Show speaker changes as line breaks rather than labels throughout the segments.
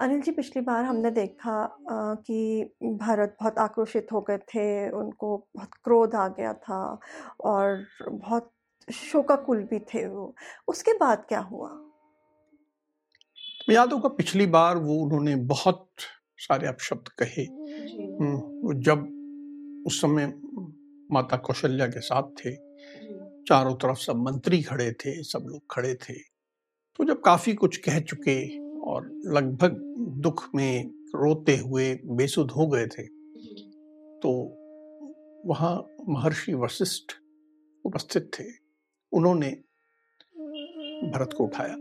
अनिल जी पिछली बार हमने देखा आ, कि भारत बहुत आक्रोशित हो गए थे उनको बहुत क्रोध आ गया था और बहुत शोकाकुल भी थे वो। उसके बाद क्या हुआ?
याद होगा पिछली बार वो उन्होंने बहुत सारे अपशब्द कहे। हम्म, वो जब उस समय माता कौशल्या के साथ थे चारों तरफ़ सब मंत्री खड़े थे सब लोग खड़े थे तो जब काफ़ी कुछ कह चुके और लगभग दुख में रोते हुए बेसुध हो गए थे। तो वहाँ महर्षि वशिष्ठ उपस्थित थे। उन्होंने भरत को उठाया।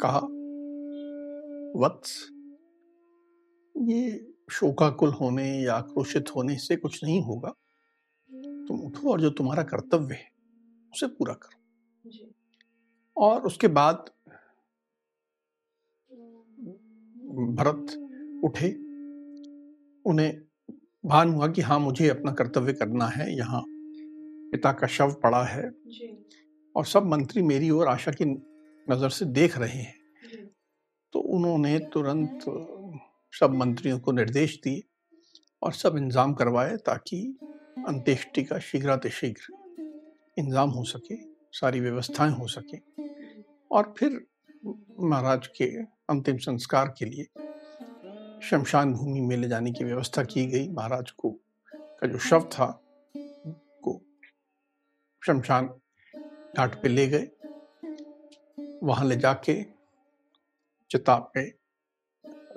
कहा वत्स ये शोकाकुल होने या आक्रोशित होने से कुछ नहीं होगा। तुम उठो और जो तुम्हारा कर्तव्य है उसे पूरा करो। और उसके बाद भरत उठे। उन्हें भान हुआ कि हाँ मुझे अपना कर्तव्य करना है। यहाँ पिता का शव पड़ा है। और सब मंत्री मेरी ओर आशा की नज़र से देख रहे हैं। तो उन्होंने तुरंत सब मंत्रियों को निर्देश दिए और सब इंतज़ाम करवाए ताकि अंत्येष्टि का शीघ्रातिशीघ्र इंतज़ाम हो सके सारी व्यवस्थाएँ हो सके। और फिर महाराज के अंतिम संस्कार के लिए शमशान भूमि में ले जाने की व्यवस्था की गई। महाराज को, का जो शव था, को शमशान घाट पे ले गए। वहाँ ले जाके चिता पे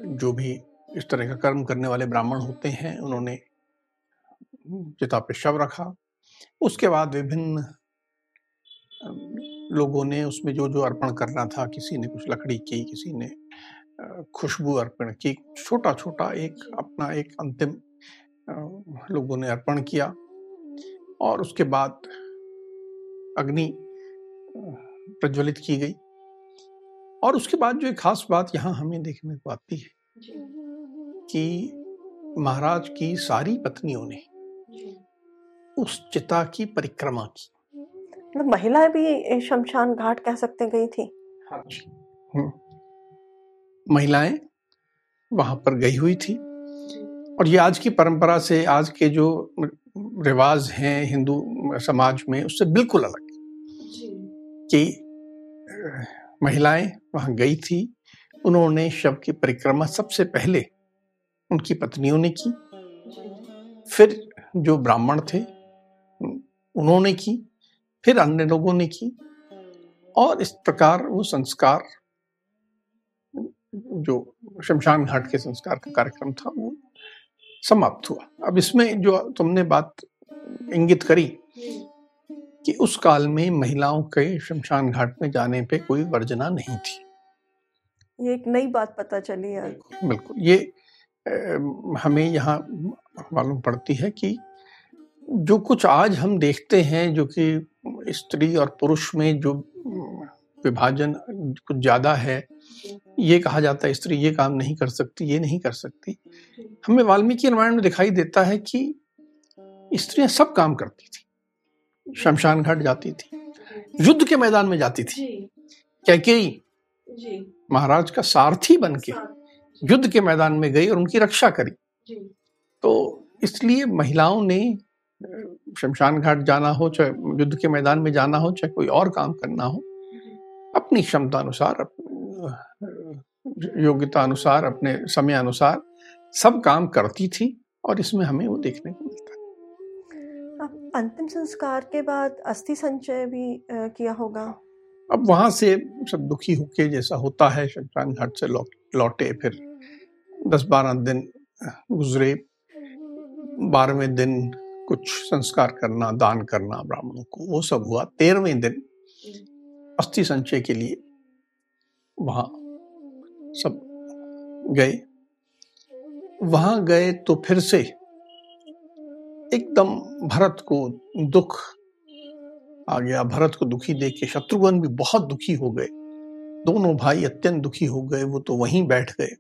जो भी इस तरह का कर्म करने वाले ब्राह्मण होते हैं, उन्होंने चिता पे शव रखा। उसके बाद विभिन्न लोगों ने उसमें जो जो अर्पण करना था, किसी ने कुछ लकड़ी की, किसी ने खुशबू अर्पण की छोटा छोटा एक अपना एक अंतिम लोगों ने अर्पण किया। और उसके बाद अग्नि प्रज्वलित की गई। और उसके बाद जो एक खास बात यहाँ हमें देखने को आती है कि महाराज की सारी पत्नियों ने उस चिता की परिक्रमा की।
मतलब महिलाएँ भी शमशान घाट कह सकते गई थी।
हाँ जी। महिलाएँ वहाँ पर गई हुई थी। और ये आज की परंपरा से आज के जो रिवाज हैं हिंदू समाज में उससे बिल्कुल अलग कि महिलाएँ वहाँ गई थी उन्होंने शव की परिक्रमा सबसे पहले उनकी पत्नियों ने की। फिर जो ब्राह्मण थे उन्होंने की फिर अन्य लोगों ने की। और इस प्रकार वो संस्कार जो शमशान घाट के संस्कार का कार्यक्रम था वो समाप्त हुआ। अब इसमें जो तुमने बात इंगित करी कि उस काल में महिलाओं के शमशान घाट में जाने पे कोई वर्जना नहीं थी।
ये एक नई बात पता चली है
बिल्कुल ये हमें यहाँ मालूम पड़ती है कि जो कुछ आज हम देखते हैं जो कि स्त्री और पुरुष में जो विभाजन कुछ ज़्यादा है ये कहा जाता है स्त्री ये काम नहीं कर सकती ये नहीं कर सकती। हमें वाल्मीकि रामायण में दिखाई देता है कि स्त्रियाँ सब काम करती थी। शमशान घाट जाती थी युद्ध के मैदान में जाती थी। कैकेयी महाराज का सारथी बन के युद्ध के मैदान में गई और उनकी रक्षा करी। तो इसलिए महिलाओं ने शमशान घाट जाना हो चाहे युद्ध के मैदान में जाना हो चाहे कोई और काम करना हो अपनी क्षमता अनुसार योग्यता अनुसार अपने समय अनुसार सब काम करती थी और इसमें हमें वो देखने को मिलता
है। अब अंतिम संस्कार के बाद अस्थि संचय भी किया होगा।
अब वहाँ से सब दुखी होके जैसा होता है शमशान घाट से लौटे फिर दस बारह दिन गुजरे। बारहवें दिन कुछ संस्कार करना दान करना ब्राह्मणों को वो सब हुआ। तेरहवें दिन अस्थि संचय के लिए वहाँ सब गए। वहाँ गए तो फिर से एकदम भरत को दुख आ गया। भरत को दुखी देख के शत्रुघ्न भी बहुत दुखी हो गए। दोनों भाई अत्यंत दुखी हो गए, वो तो वहीं बैठ गए।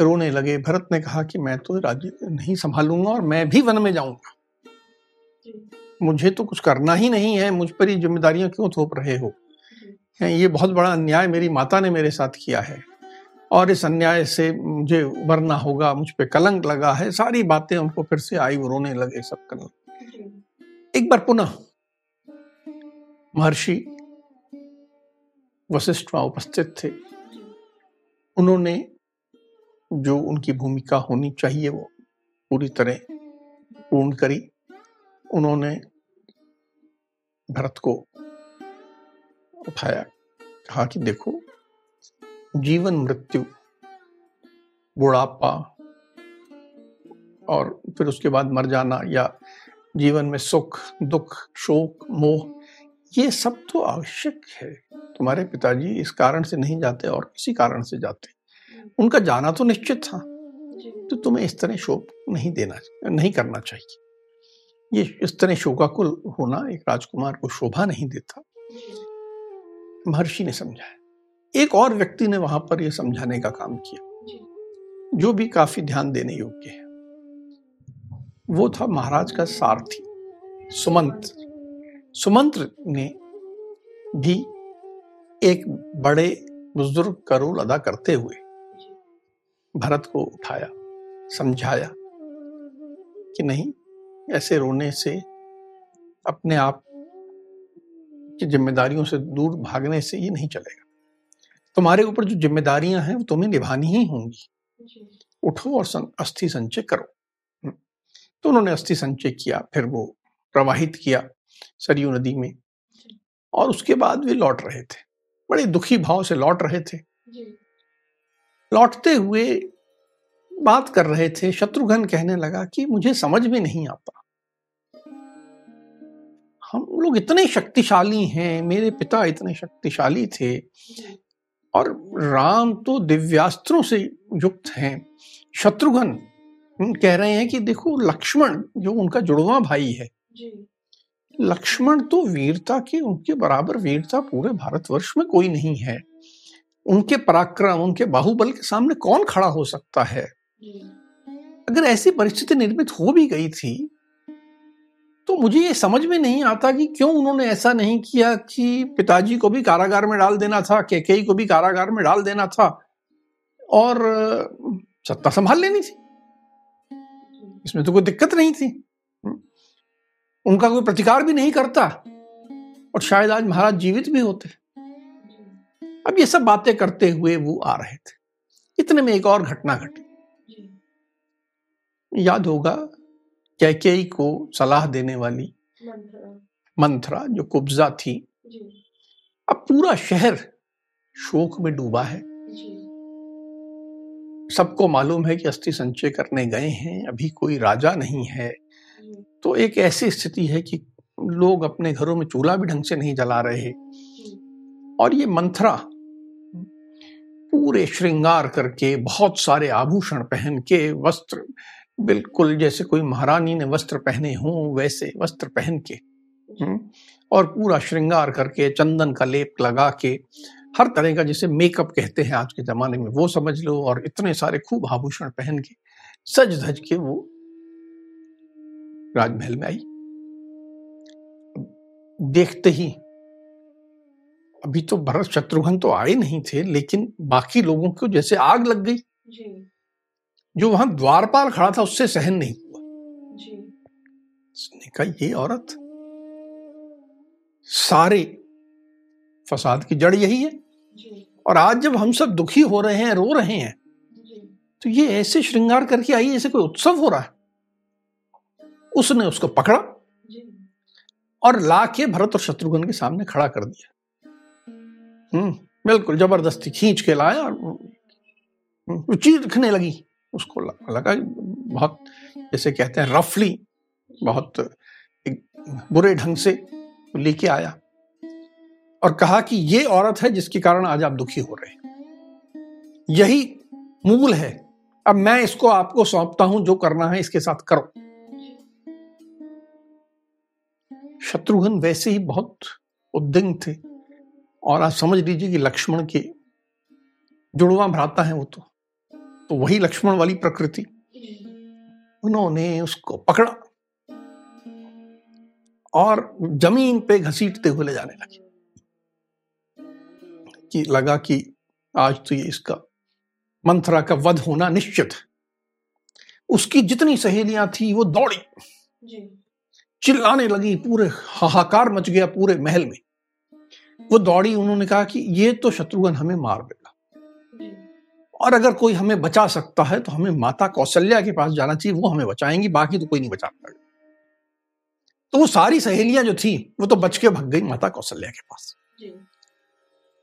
रोने लगे। भरत ने कहा कि मैं तो राज्य नहीं संभालूँगा और मैं भी वन में जाऊँगा। मुझे तो कुछ करना ही नहीं है। मुझ पर ही जिम्मेदारियाँ क्यों थोप रहे हो, ये बहुत बड़ा अन्याय मेरी माता ने मेरे साथ किया है। और इस अन्याय से मुझे उबरना होगा, मुझ पे कलंक लगा है। सारी बातें उनको फिर से आई, वो रोने लगे सब करने। एक बार पुनः महर्षि वशिष्ठ वहाँ उपस्थित थे। उन्होंने जो उनकी भूमिका होनी चाहिए, वो पूरी तरह पूर्ण करी। उन्होंने भरत को उठाया, कहा कि देखो जीवन मृत्यु बुढ़ापा और फिर उसके बाद मर जाना या जीवन में सुख दुख शोक मोह ये सब तो आवश्यक है। तुम्हारे पिताजी इस कारण से नहीं जाते और किसी कारण से जाते। उनका जाना तो निश्चित था। तो तुम्हें इस तरह शोक नहीं देना नहीं करना चाहिए। ये इस तरह शोकाकुल होना एक राजकुमार को शोभा नहीं देता। महर्षि ने समझाया। एक और व्यक्ति ने वहाँ पर यह समझाने का काम किया। जो। भी काफ़ी ध्यान देने योग्य है। वो था महाराज का सारथी सुमंत्र सुमंत्र ने भी एक बड़े बुज़ुर्ग का रोल अदा करते हुए भरत को उठाया समझाया कि नहीं ऐसे रोने से अपने आप की जिम्मेदारियों से दूर भागने से ये नहीं चलेगा। तुम्हारे ऊपर जो जिम्मेदारियाँ हैं वो तुम्हें निभानी ही होंगी। उठो और अस्थि संचय करो। हम्म। तो उन्होंने अस्थि संचय किया फिर वो प्रवाहित किया सरयू नदी में। और उसके बाद वे लौट रहे थे। बड़े दुखी भाव से लौट रहे थे। लौटते हुए बात कर रहे थे शत्रुघ्न कहने लगा कि मुझे समझ में नहीं आता। हम लोग इतने शक्तिशाली हैं मेरे पिता इतने शक्तिशाली थे। और राम तो दिव्यास्त्रों से युक्त हैं। शत्रुघ्न कह रहे हैं कि देखो लक्ष्मण जो उनका जुड़वा भाई है। लक्ष्मण तो वीरता के उनके बराबर वीरता पूरे भारतवर्ष में कोई नहीं है। उनके पराक्रम उनके बाहुबल के सामने कौन खड़ा हो सकता है? अगर ऐसी परिस्थिति निर्मित हो भी गई थी तो मुझे ये समझ में नहीं आता कि क्यों उन्होंने ऐसा नहीं किया कि पिताजी को भी कारागार में डाल देना था केकई को भी कारागार में डाल देना था और सत्ता संभाल लेनी थी। इसमें तो कोई दिक्कत नहीं थी। उनका कोई प्रतिकार भी नहीं करता और शायद आज महाराज जीवित भी होते। अब ये सब बातें करते हुए वो आ रहे थे। इतने में एक और घटना घटी। याद होगा कैकेयी को सलाह देने वाली मंथरा जो कुब्जा थी अब पूरा शहर शोक में डूबा है। सबको मालूम है कि अस्थि संचय करने गए हैं अभी कोई राजा नहीं है। तो एक ऐसी स्थिति है कि लोग अपने घरों में चूल्हा भी ढंग से नहीं जला रहे। और ये मंथरा पूरे श्रृंगार करके बहुत सारे आभूषण पहन के वस्त्र बिल्कुल जैसे कोई महारानी ने वस्त्र पहने हों वैसे वस्त्र पहन के हम्म, और पूरा श्रृंगार करके चंदन का लेप लगा के हर तरह का जैसे मेकअप कहते हैं आज के जमाने में वो समझ लो और इतने सारे खूब आभूषण पहन के सज धज के वो राजमहल में आई। देखते ही अभी तो भरत शत्रुघ्न तो आए नहीं थे लेकिन बाकी लोगों को जैसे आग लग गई। जो वहाँ द्वारपाल खड़ा था उससे सहन नहीं हुआ। उसने कहा ये औरत सारे फसाद की जड़ यही है। और आज जब हम सब दुखी हो रहे हैं रो रहे हैं तो ये ऐसे श्रृंगार करके आई ऐसे कोई उत्सव हो रहा है। उसने उसको पकड़ा और ला के भरत और शत्रुघ्न के सामने खड़ा कर दिया। हम्म बिल्कुल ज़बरदस्ती खींच के लाया और हम्म, चीखने लगी। उसको लगा, बहुत, जैसे कहते हैं रफली बहुत एक बुरे ढंग से लेके आया और कहा कि ये औरत है जिसके कारण आज आप दुखी हो रहे हैं। यही मूल है। अब मैं इसको आपको सौंपता हूँ, जो करना है, इसके साथ करो। शत्रुघ्न वैसे ही बहुत उद्दंग थे और आप समझ लीजिए कि लक्ष्मण के जुड़वा भ्राता है वो तो। तो वही लक्ष्मण वाली प्रकृति। उन्होंने उसको पकड़ा और ज़मीन पे घसीटते हुए ले जाने लगे। कि लगा कि आज तो ये इसका मंथरा का वध होना निश्चित है। उसकी जितनी सहेलियाँ थी वो दौड़ी। चिल्लाने लगी पूरे हाहाकार मच गया पूरे महल में। वो दौड़ी उन्होंने कहा कि ये तो शत्रुघ्न हमें मार देगा और अगर कोई हमें बचा सकता है तो हमें माता कौशल्या के पास जाना चाहिए वो हमें बचाएँगी बाकी तो कोई नहीं बचा पाएगा। तो वो सारी सहेलियाँ जो थी वो तो बच के भग गई माता कौशल्या के पास।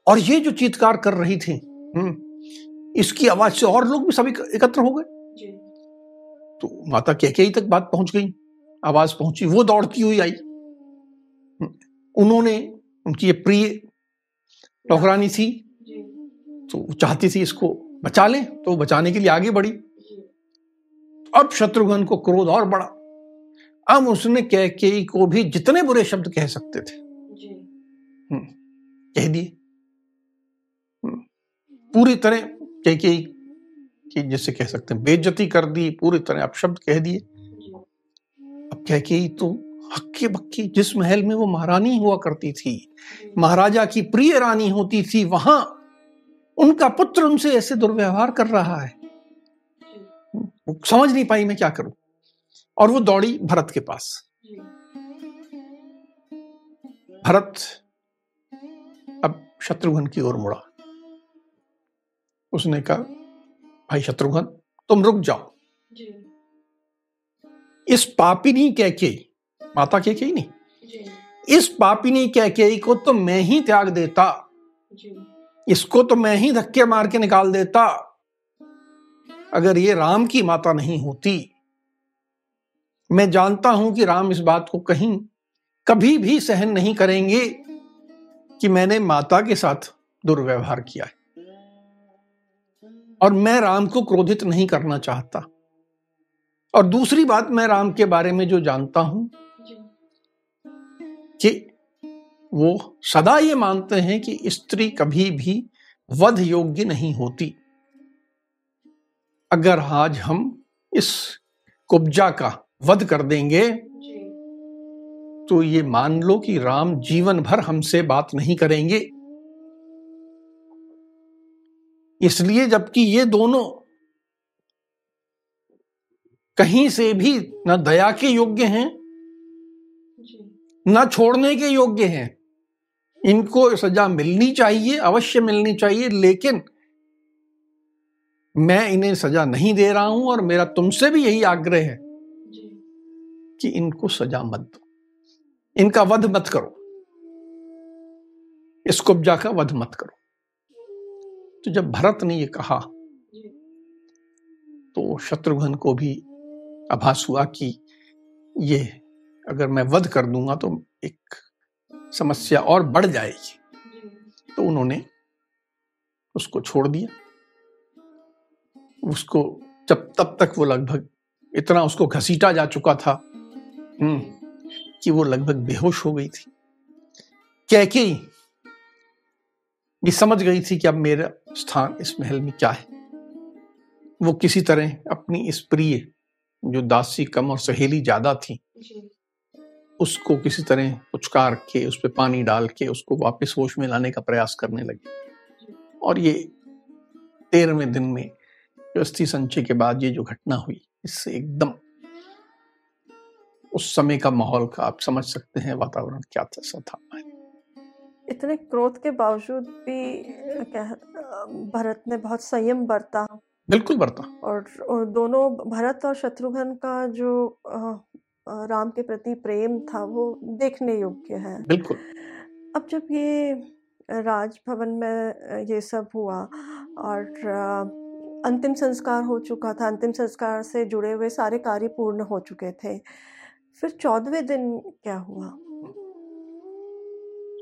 और ये जो चीतकार कर रही थी हम्म, इसकी आवाज़ से और लोग भी सभी एकत्र हो गए। तो माता कैकेयी तक बात पहुँच गई आवाज़ पहुँची वो दौड़ती हुई आई। हम्म, उन्होंने उनकी ये प्रिय टोकरानी थी तो चाहती थी इसको बचा ले तो बचाने के लिए आगे बढ़ी। अब शत्रुघ्न को क्रोध और बढ़ा। अब उसने कैकेयी को भी जितने बुरे शब्द कह सकते थे। हम्म, कह दिए। हम्म, पूरी तरह कैकेयी की जिसे कह सकते हैं बेइज्जती कर दी पूरी तरह अब शब्द कह दिए। अब कैकेयी तो हक्के बक्के जिस महल में वो महारानी हुआ करती थी महाराजा की प्रिय रानी होती थी वहाँ उनका पुत्र उनसे ऐसे दुर्व्यवहार कर रहा है। समझ नहीं पाई मैं क्या करूँ। और वो दौड़ी भरत के पास। भरत अब शत्रुघ्न की ओर मुड़ा। उसने कहा, भाई शत्रुघ्न, तुम रुक जाओ। इस पापिनी कैके, माता कैके नहीं। इस पापिनी कैके को तो मैं ही त्याग देता। इसको तो मैं ही धक्के मार के निकाल देता। अगर ये राम की माता नहीं होती मैं जानता हूँ कि राम इस बात को कहीं कभी भी सहन नहीं करेंगे कि मैंने माता के साथ दुर्व्यवहार किया है। और मैं राम को क्रोधित नहीं करना चाहता। और दूसरी बात मैं राम के बारे में जो जानता हूँ कि वो सदा ये मानते हैं कि स्त्री कभी भी वध योग्य नहीं होती। अगर आज हम इस कुब्जा का वध कर देंगे तो ये मान लो कि राम जीवन भर हमसे बात नहीं करेंगे। इसलिए जबकि ये दोनों कहीं से भी न दया के योग्य हैं न छोड़ने के योग्य हैं इनको सजा मिलनी चाहिए अवश्य मिलनी चाहिए लेकिन मैं इन्हें सजा नहीं दे रहा हूँ और मेरा तुमसे भी यही आग्रह है कि इनको सजा मत दो। इनका वध मत करो। इस कुब्जा का वध मत करो। तो जब भरत ने ये कहा तो शत्रुघ्न को भी आभास हुआ कि ये अगर मैं वध कर दूँगा तो एक समस्या और बढ़ जाएगी। तो उन्होंने उसको छोड़ दिया। उसको जब तब तक वो लगभग इतना उसको घसीटा जा चुका था हम्म कि वो लगभग बेहोश हो गई थी। कैके ये समझ गई थी कि अब मेरा स्थान इस महल में क्या है। वो किसी तरह अपनी इस प्रिय, जो दासी कम और सहेली ज़्यादा थी उसको किसी तरह उचकार के उस पर पानी डाल के उसको वापस होश में लाने का प्रयास करने लगे। और ये तेरहवें दिन में अस्थि संचय के बाद ये जो घटना हुई इससे एकदम उस समय का माहौल का आप समझ सकते हैं वातावरण क्या था था।
इतने क्रोध के बावजूद भी भरत ने बहुत संयम बरता।
बिल्कुल बरता।
और दोनों भरत और शत्रुघ्न का जो राम के प्रति प्रेम था वो देखने योग्य है।
बिल्कुल।
अब जब ये राजभवन में ये सब हुआ और अंतिम संस्कार हो चुका था अंतिम संस्कार से जुड़े हुए सारे कार्य पूर्ण हो चुके थे फिर चौदहवें दिन क्या हुआ?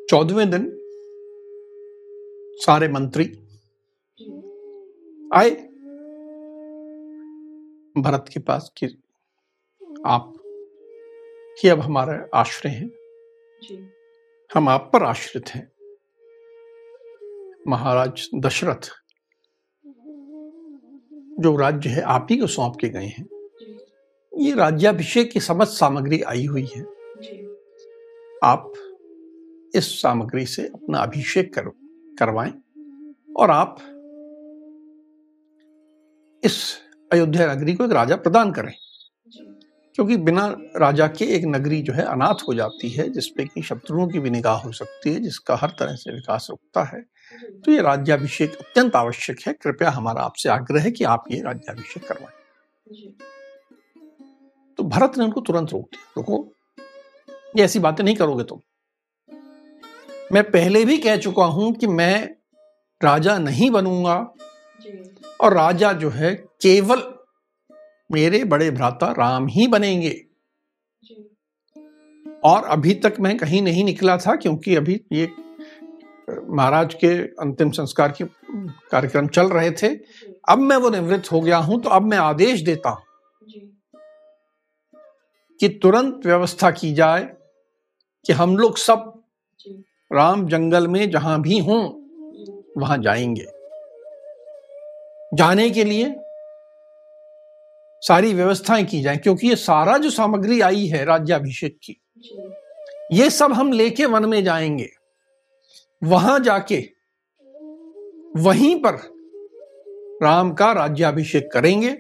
चौदहवें दिन सारे मंत्री आए भरत के पास कि आप ही अब हमारा आश्रय है। हम आप पर आश्रित हैं। महाराज दशरथ जो राज्य है आप ही को सौंप के गए हैं। ये राज्याभिषेक की समस्त सामग्री आई हुई है। आप इस सामग्री से अपना अभिषेक कर करवाएँ और आप इस अयोध्या नगरी को एक राजा प्रदान करें। क्योंकि बिना राजा के एक नगरी जो है अनाथ हो जाती है जिसपे कि शत्रुओं की भी निगाह हो सकती है जिसका हर तरह से विकास रुकता है। तो ये राज्याभिषेक अत्यंत आवश्यक है। कृपया हमारा आपसे आग्रह है कि आप ये राज्याभिषेक करवाएँ। तो भरत ने उनको तुरंत रोक दिया। रुको ये ऐसी बातें नहीं करोगे तुम। मैं पहले भी कह चुका हूँ कि मैं राजा नहीं बनूँगा और राजा जो है केवल मेरे बड़े भ्राता राम ही बनेंगे। और अभी तक मैं कहीं नहीं निकला था क्योंकि अभी ये महाराज के अंतिम संस्कार के कार्यक्रम चल रहे थे। अब मैं वो निवृत्त हो गया हूँ तो अब मैं आदेश देता हूँ। कि तुरंत व्यवस्था की जाए कि हम लोग सब राम जंगल में जहाँ भी हों वहाँ जाएँगे। जाने के लिए सारी व्यवस्थाएँ की जाए, क्योंकि ये सारा जो सामग्री आई है राज्याभिषेक की, ये सब हम लेके वन में जाएँगे। वहाँ जाके, वहीं पर राम का राज्याभिषेक करेंगे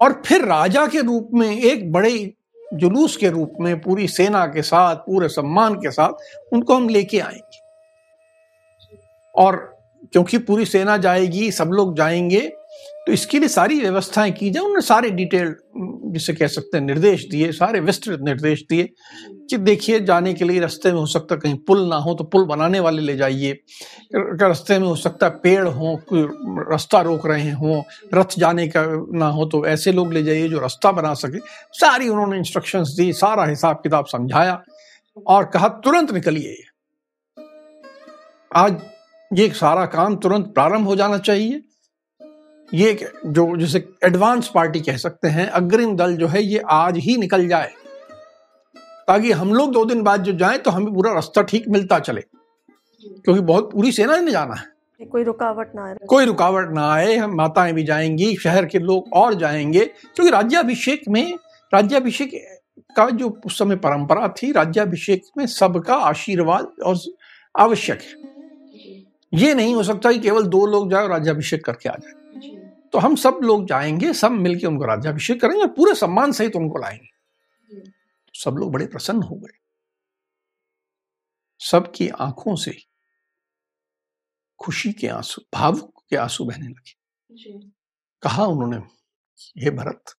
और फिर राजा के रूप में, एक बड़े जुलूस के रूप में, पूरी सेना के साथ, पूरे सम्मान के साथ उनको हम लेके आएँगे। और क्योंकि पूरी सेना जाएगी, सब लोग जाएँगे तो इसके लिए सारी व्यवस्थाएँ की जाए, उन्होंने सारे डिटेल जिसे कह सकते हैं, निर्देश दिए, सारे विस्तृत निर्देश दिए कि देखिए, जाने के लिए रास्ते में हो सकता कहीं पुल ना हो तो पुल बनाने वाले ले जाइए। रास्ते में हो सकता पेड़ हो, कोई रास्ता रोक रहे हों, रथ जाने का ना हो तो ऐसे लोग ले जाइए जो रास्ता बना सके। सारी उन्होंने इंस्ट्रक्शंस दी, सारा हिसाब किताब समझाया और कहा, तुरंत निकलिए। आज ये सारा काम तुरंत प्रारंभ हो जाना चाहिए। ये जो जैसे एडवांस पार्टी कह सकते हैं अग्रिम दल जो है ये आज ही निकल जाए। ताकि हम लोग दो दिन बाद जो जाएँ तो हमें पूरा रास्ता ठीक मिलता चले। क्योंकि बहुत पूरी सेना ने जाना है।
कोई रुकावट ना आए।
कोई रुकावट ना आए हम माताएँ भी जाएँगी शहर के लोग और जाएँगे। क्योंकि राज्याभिषेक में राज्याभिषेक का जो उस समय परंपरा थी राज्याभिषेक में सबका आशीर्वाद और आवश्यक है। ये नहीं हो सकता कि केवल दो लोग जाए और राज्याभिषेक करके आ जाए। तो हम सब लोग जाएँगे सब मिलके उनको राज्याभिषेक करेंगे पूरे सम्मान सहित उनको लाएँगे। तो सब लोग बड़े प्रसन्न हो गए। सबकी आँखों से खुशी के आँसू भावुक के आँसू बहने लगे। कहा उन्होंने हे भरत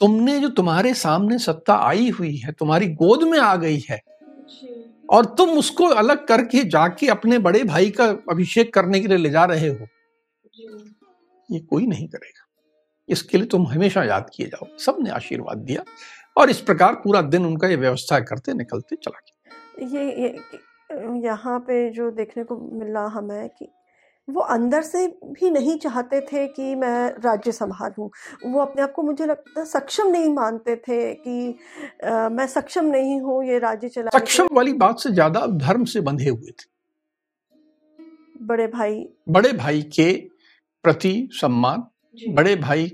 तुमने जो तुम्हारे सामने सत्ता आई हुई है तुम्हारी गोद में आ गई है और तुम उसको अलग करके जाके अपने बड़े भाई का अभिषेक करने के लिए ले जा रहे हो। ये कोई नहीं करेगा। इसके लिए तुम हमेशा याद किए जाओ। सबने आशीर्वाद दिया और इस प्रकार पूरा दिन उनका ये व्यवस्था करते निकलते चला
गया। ये, ये यहाँ पे जो देखने को मिला हमें कि वो अंदर से भी नहीं चाहते थे कि मैं राज्य संभालूं। वो अपने आप को मुझे लगता सक्षम नहीं मानते थे कि आ, मैं सक्षम नहीं हूँ ये राज्य चला
सक्षम वाली बात से ज़्यादा धर्म से बंधे हुए थे।
बड़े भाई।
बड़े भाई के प्रति सम्मान बड़े भाई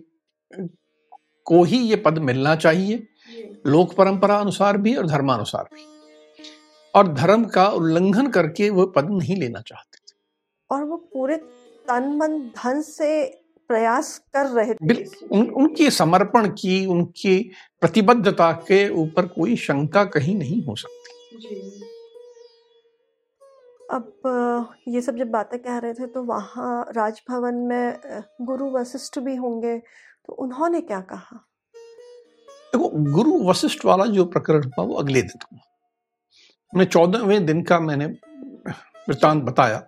को ही ये पद मिलना चाहिए। लोक परंपरा अनुसार भी और धर्मानुसार भी। और धर्म का उल्लंघन करके वो पद नहीं लेना चाहते।
और वो पूरे तन मन धन से प्रयास कर रहे
थे उन, उनकी समर्पण की उनकी प्रतिबद्धता के ऊपर कोई शंका कहीं नहीं हो सकती।
अब ये सब जब बातें कह रहे थे तो वहाँ राजभवन में गुरु वशिष्ठ भी होंगे तो उन्होंने क्या कहा?
देखो गुरु वशिष्ठ वाला जो प्रकरण हुआ वो अगले दिन हुआ। मैं चौदहवें दिन का मैंने वृतांत बताया।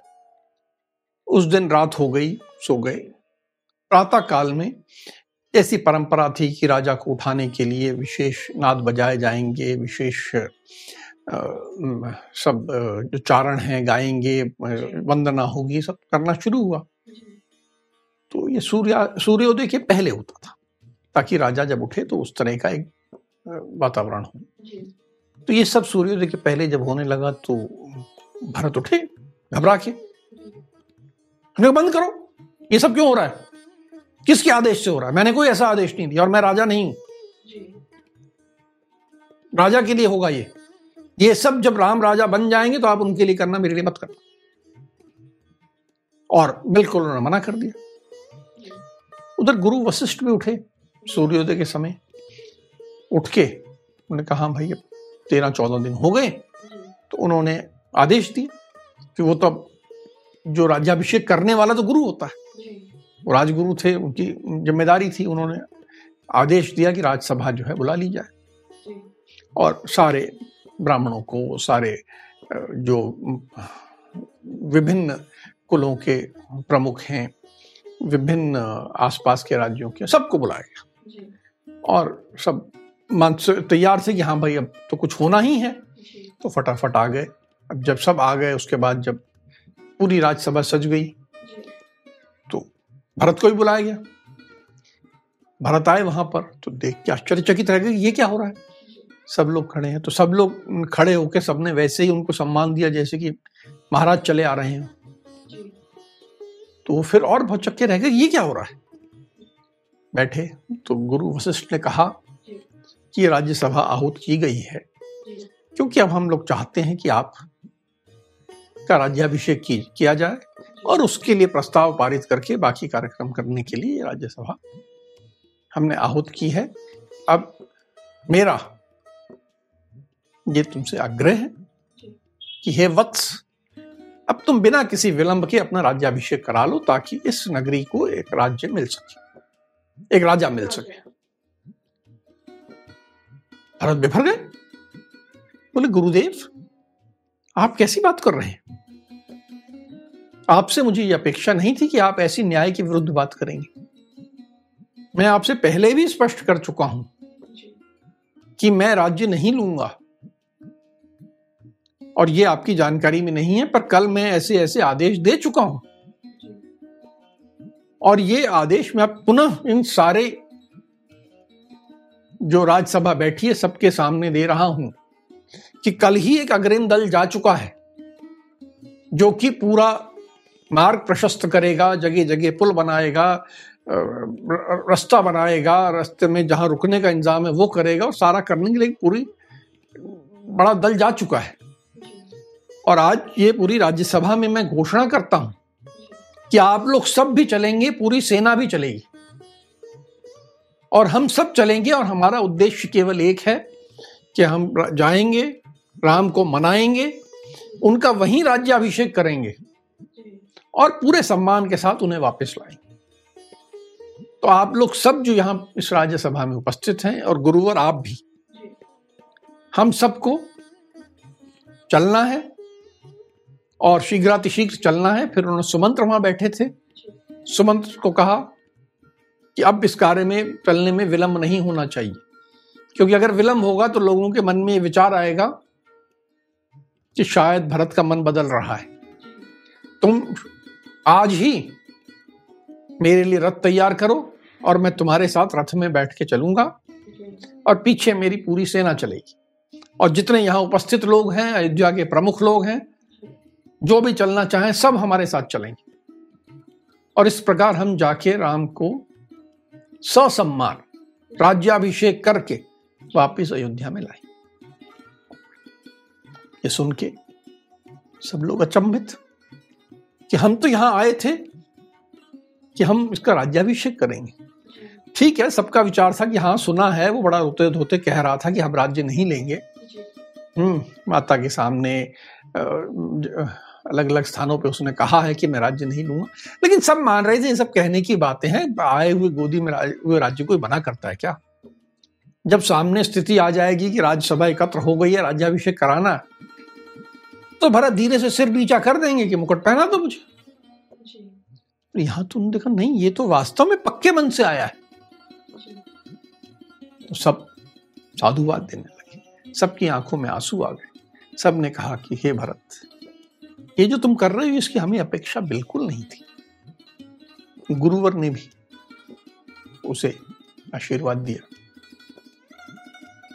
उस दिन रात हो गई सो गए। प्रातः काल में ऐसी परंपरा थी कि राजा को उठाने के लिए विशेष नाद बजाए जाएँगे विशेष सब जो चारण हैं गाएँगे वंदना होगी सब करना शुरू हुआ। तो ये सूर्य सूर्योदय के पहले होता था ताकि राजा जब उठे तो उस तरह का एक वातावरण हो। तो ये सब सूर्योदय के पहले जब होने लगा तो भरत उठे घबरा के बंद करो। ये सब क्यों हो रहा है? किसके आदेश से हो रहा है? मैंने कोई ऐसा आदेश नहीं दिया और मैं राजा नहीं हूँ। राजा के लिए होगा ये। ये सब जब राम राजा बन जाएँगे तो आप उनके लिए करना मेरे लिए मत करना। और बिल्कुल उन्होंने मना कर दिया। उधर गुरु वशिष्ठ भी उठे सूर्योदय के समय। उठ के उन्होंने कहा भाई अब तेरह चौदह दिन हो गए। तो उन्होंने आदेश दिया कि वो तो जो राज्याभिषेक करने वाला तो गुरु होता है। वो राजगुरु थे उनकी ज़िम्मेदारी थी उन्होंने आदेश दिया कि राज्यसभा जो है बुला ली जाए। और सारे ब्राह्मणों को सारे जो विभिन्न कुलों के प्रमुख हैं विभिन्न आसपास के राज्यों के सबको बुलाया गया। और सब मन तैयार थे कि हाँ भाई अब तो कुछ होना ही है। तो फटाफट आ गए। अब जब सब आ गए उसके बाद जब पूरी राज्यसभा सज गई। तो भरत को भी बुलाया गया। भरत आए वहाँ पर तो देख के आश्चर्यचकित रह गए, ये क्या हो रहा है? सब लोग खड़े हैं तो सब लोग खड़े होकर सबने वैसे ही उनको सम्मान दिया, जैसे कि महाराज चले आ रहे हैं। तो फिर और बहुत चक्के रह गए, ये क्या हो रहा है? बैठे तो गुरु वशिष्ठ ने कहा कि राज्यसभा आहूत की गई है। क्योंकि अब हम लोग चाहते हैं कि आप का राज्याभिषेक किया जाए और उसके लिए प्रस्ताव पारित करके बाकी कार्यक्रम करने के लिए राज्यसभा हमने आहूत की है। अब मेरा ये तुमसे आग्रह है कि हे वत्स अब तुम बिना किसी विलंब के अपना राज्याभिषेक करा लो ताकि इस नगरी को एक राज्य मिल सके एक राजा मिल सके। भरत बिफर गए? बोले गुरुदेव आप कैसी बात कर रहे हैं? आपसे मुझे यह अपेक्षा नहीं थी कि आप ऐसी न्याय के विरुद्ध बात करेंगे। मैं आपसे पहले भी स्पष्ट कर चुका हूँ कि मैं राज्य नहीं लूँगा। और ये आपकी जानकारी में नहीं है, पर कल मैं ऐसे ऐसे आदेश दे चुका हूँ। और ये आदेश मैं पुनः इन सारे जो राज्यसभा बैठी है, सबके सामने दे रहा हूँ। कि कल ही एक अग्रिम दल जा चुका है, जो कि पूरा मार्ग प्रशस्त करेगा जगह जगह पुल बनाएगा रास्ता बनाएगा, रास्ते में जहाँ रुकने का इंतज़ाम है वो करेगा और सारा करने के लिए पूरी, बड़ा दल जा चुका है। और आज ये पूरी राज्यसभा में मैं घोषणा करता हूँ कि आप लोग सब भी चलेंगे, पूरी सेना भी चलेगी। और हम सब चलेंगे और हमारा उद्देश्य केवल एक है कि हम जाएँगे राम को मनाएँगे, उनका वहीं राज्याभिषेक करेंगे और पूरे सम्मान के साथ उन्हें वापस लाएँगे। तो आप लोग सब जो यहाँ इस राज्यसभा में उपस्थित हैं और गुरुवर आप भी, हम सबको चलना है और शीघ्रातिशीघ्र चलना है। फिर उन्होंने सुमंत्र वहाँ बैठे थे। सुमंत्र को कहा कि अब इस कार्य में चलने में विलंब नहीं होना चाहिए, क्योंकि अगर विलंब होगा तो लोगों के मन में विचार आएगा कि शायद भरत का मन बदल रहा है। तुम आज ही मेरे लिए रथ तैयार करो और मैं तुम्हारे साथ रथ में बैठ के चलूँगा और पीछे मेरी पूरी सेना चलेगी। और जितने यहाँ उपस्थित लोग हैं, अयोध्या के प्रमुख लोग हैं, जो भी चलना चाहें, सब हमारे साथ चलेंगे। और इस प्रकार हम जाके राम को ससम्मान, राज्याभिषेक करके वापिस अयोध्या में लाए ये सुन के सब लोग अचंभित कि हम तो यहाँ आए थे कि हम इसका राज्याभिषेक करेंगे। ठीक है सबका विचार था कि हाँ सुना है वो बड़ा रोते धोते कह रहा था कि हम राज्य नहीं लेंगे। हम्म माता के सामने अलग अलग स्थानों पे उसने कहा है कि मैं राज्य नहीं लूँगा। लेकिन सब मान रहे थे ये सब कहने की बातें हैं आए हुए गोदी में हुए राज्य को मना करता है क्या? जब सामने स्थिति आ जाएगी कि राज्यसभा एकत्र हो गई है राज्याभिषेक कराना तो भरत धीरे से सिर नीचा कर देंगे कि मुकुट पहना दो मुझे। यहाँ तुमने देखा नहीं ये तो वास्तव में पक्के मन से आया है। तो सब साधुवाद देने लगे। सबकी आँखों में आँसू आ गए। सबने कहा कि हे भरत ये जो तुम कर रहे हो इसकी हमें अपेक्षा बिल्कुल नहीं थी। गुरुवर ने भी उसे आशीर्वाद दिया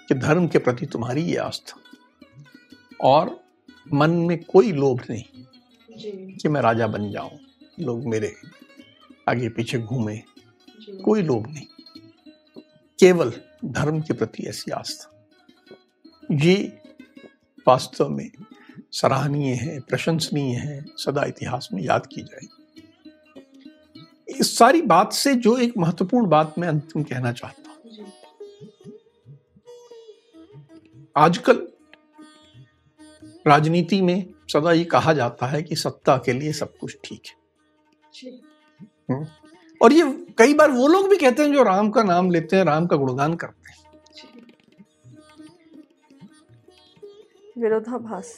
कि धर्म के प्रति तुम्हारी ये आस्था और मन में कोई लोभ नहीं कि मैं राजा बन जाऊँ। लोग मेरे आगे पीछे घूमे। कोई लोभ नहीं। केवल धर्म के प्रति ऐसी आस्था। ये वास्तव में सराहनीय है प्रशंसनीय है सदा इतिहास में याद की जाएगी। इस सारी बात से जो एक महत्वपूर्ण बात मैं अंतिम कहना चाहता हूँ। आजकल राजनीति में सदा ये कहा जाता है कि सत्ता के लिए सब कुछ ठीक है। हम्म। और ये कई बार वो लोग भी कहते हैं जो राम का नाम लेते हैं राम का गुणगान करते हैं।
विरोधाभास।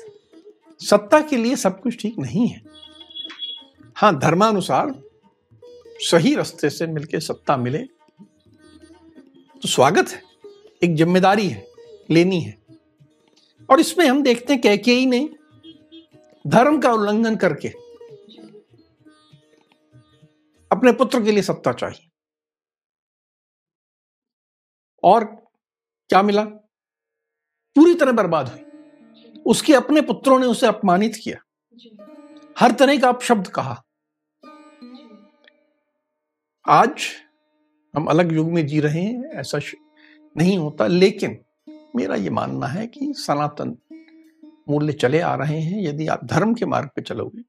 सत्ता के लिए सब कुछ ठीक नहीं है। हाँ धर्मानुसार सही रास्ते से मिलके सत्ता मिले तो स्वागत है। एक ज़िम्मेदारी है लेनी है। और इसमें हम देखते हैं कैकेयी ने धर्म का उल्लंघन करके अपने पुत्र के लिए सत्ता चाहिए। और क्या मिला? पूरी तरह बर्बाद हुई। उसके अपने पुत्रों ने उसे अपमानित किया। हर तरह का अपशब्द कहा। आज हम अलग युग में जी रहे हैं, ऐसा नहीं होता, लेकिन मेरा ये मानना है कि सनातन मूल्य चले आ रहे हैं यदि आप धर्म के मार्ग पे चलोगे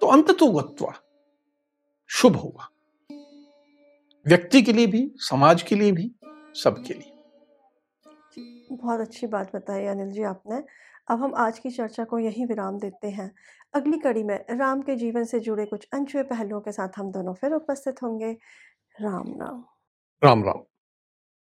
तो अंत तो गत्वा शुभ होगा। व्यक्ति के लिए भी समाज के लिए भी सबके लिए।
बहुत अच्छी बात बताई अनिल जी आपने। अब हम आज की चर्चा को यहीं विराम देते हैं। अगली कड़ी में राम के जीवन से जुड़े कुछ अनछुए पहलुओं के साथ हम दोनों फिर उपस्थित होंगे। राम राम।
राम राम।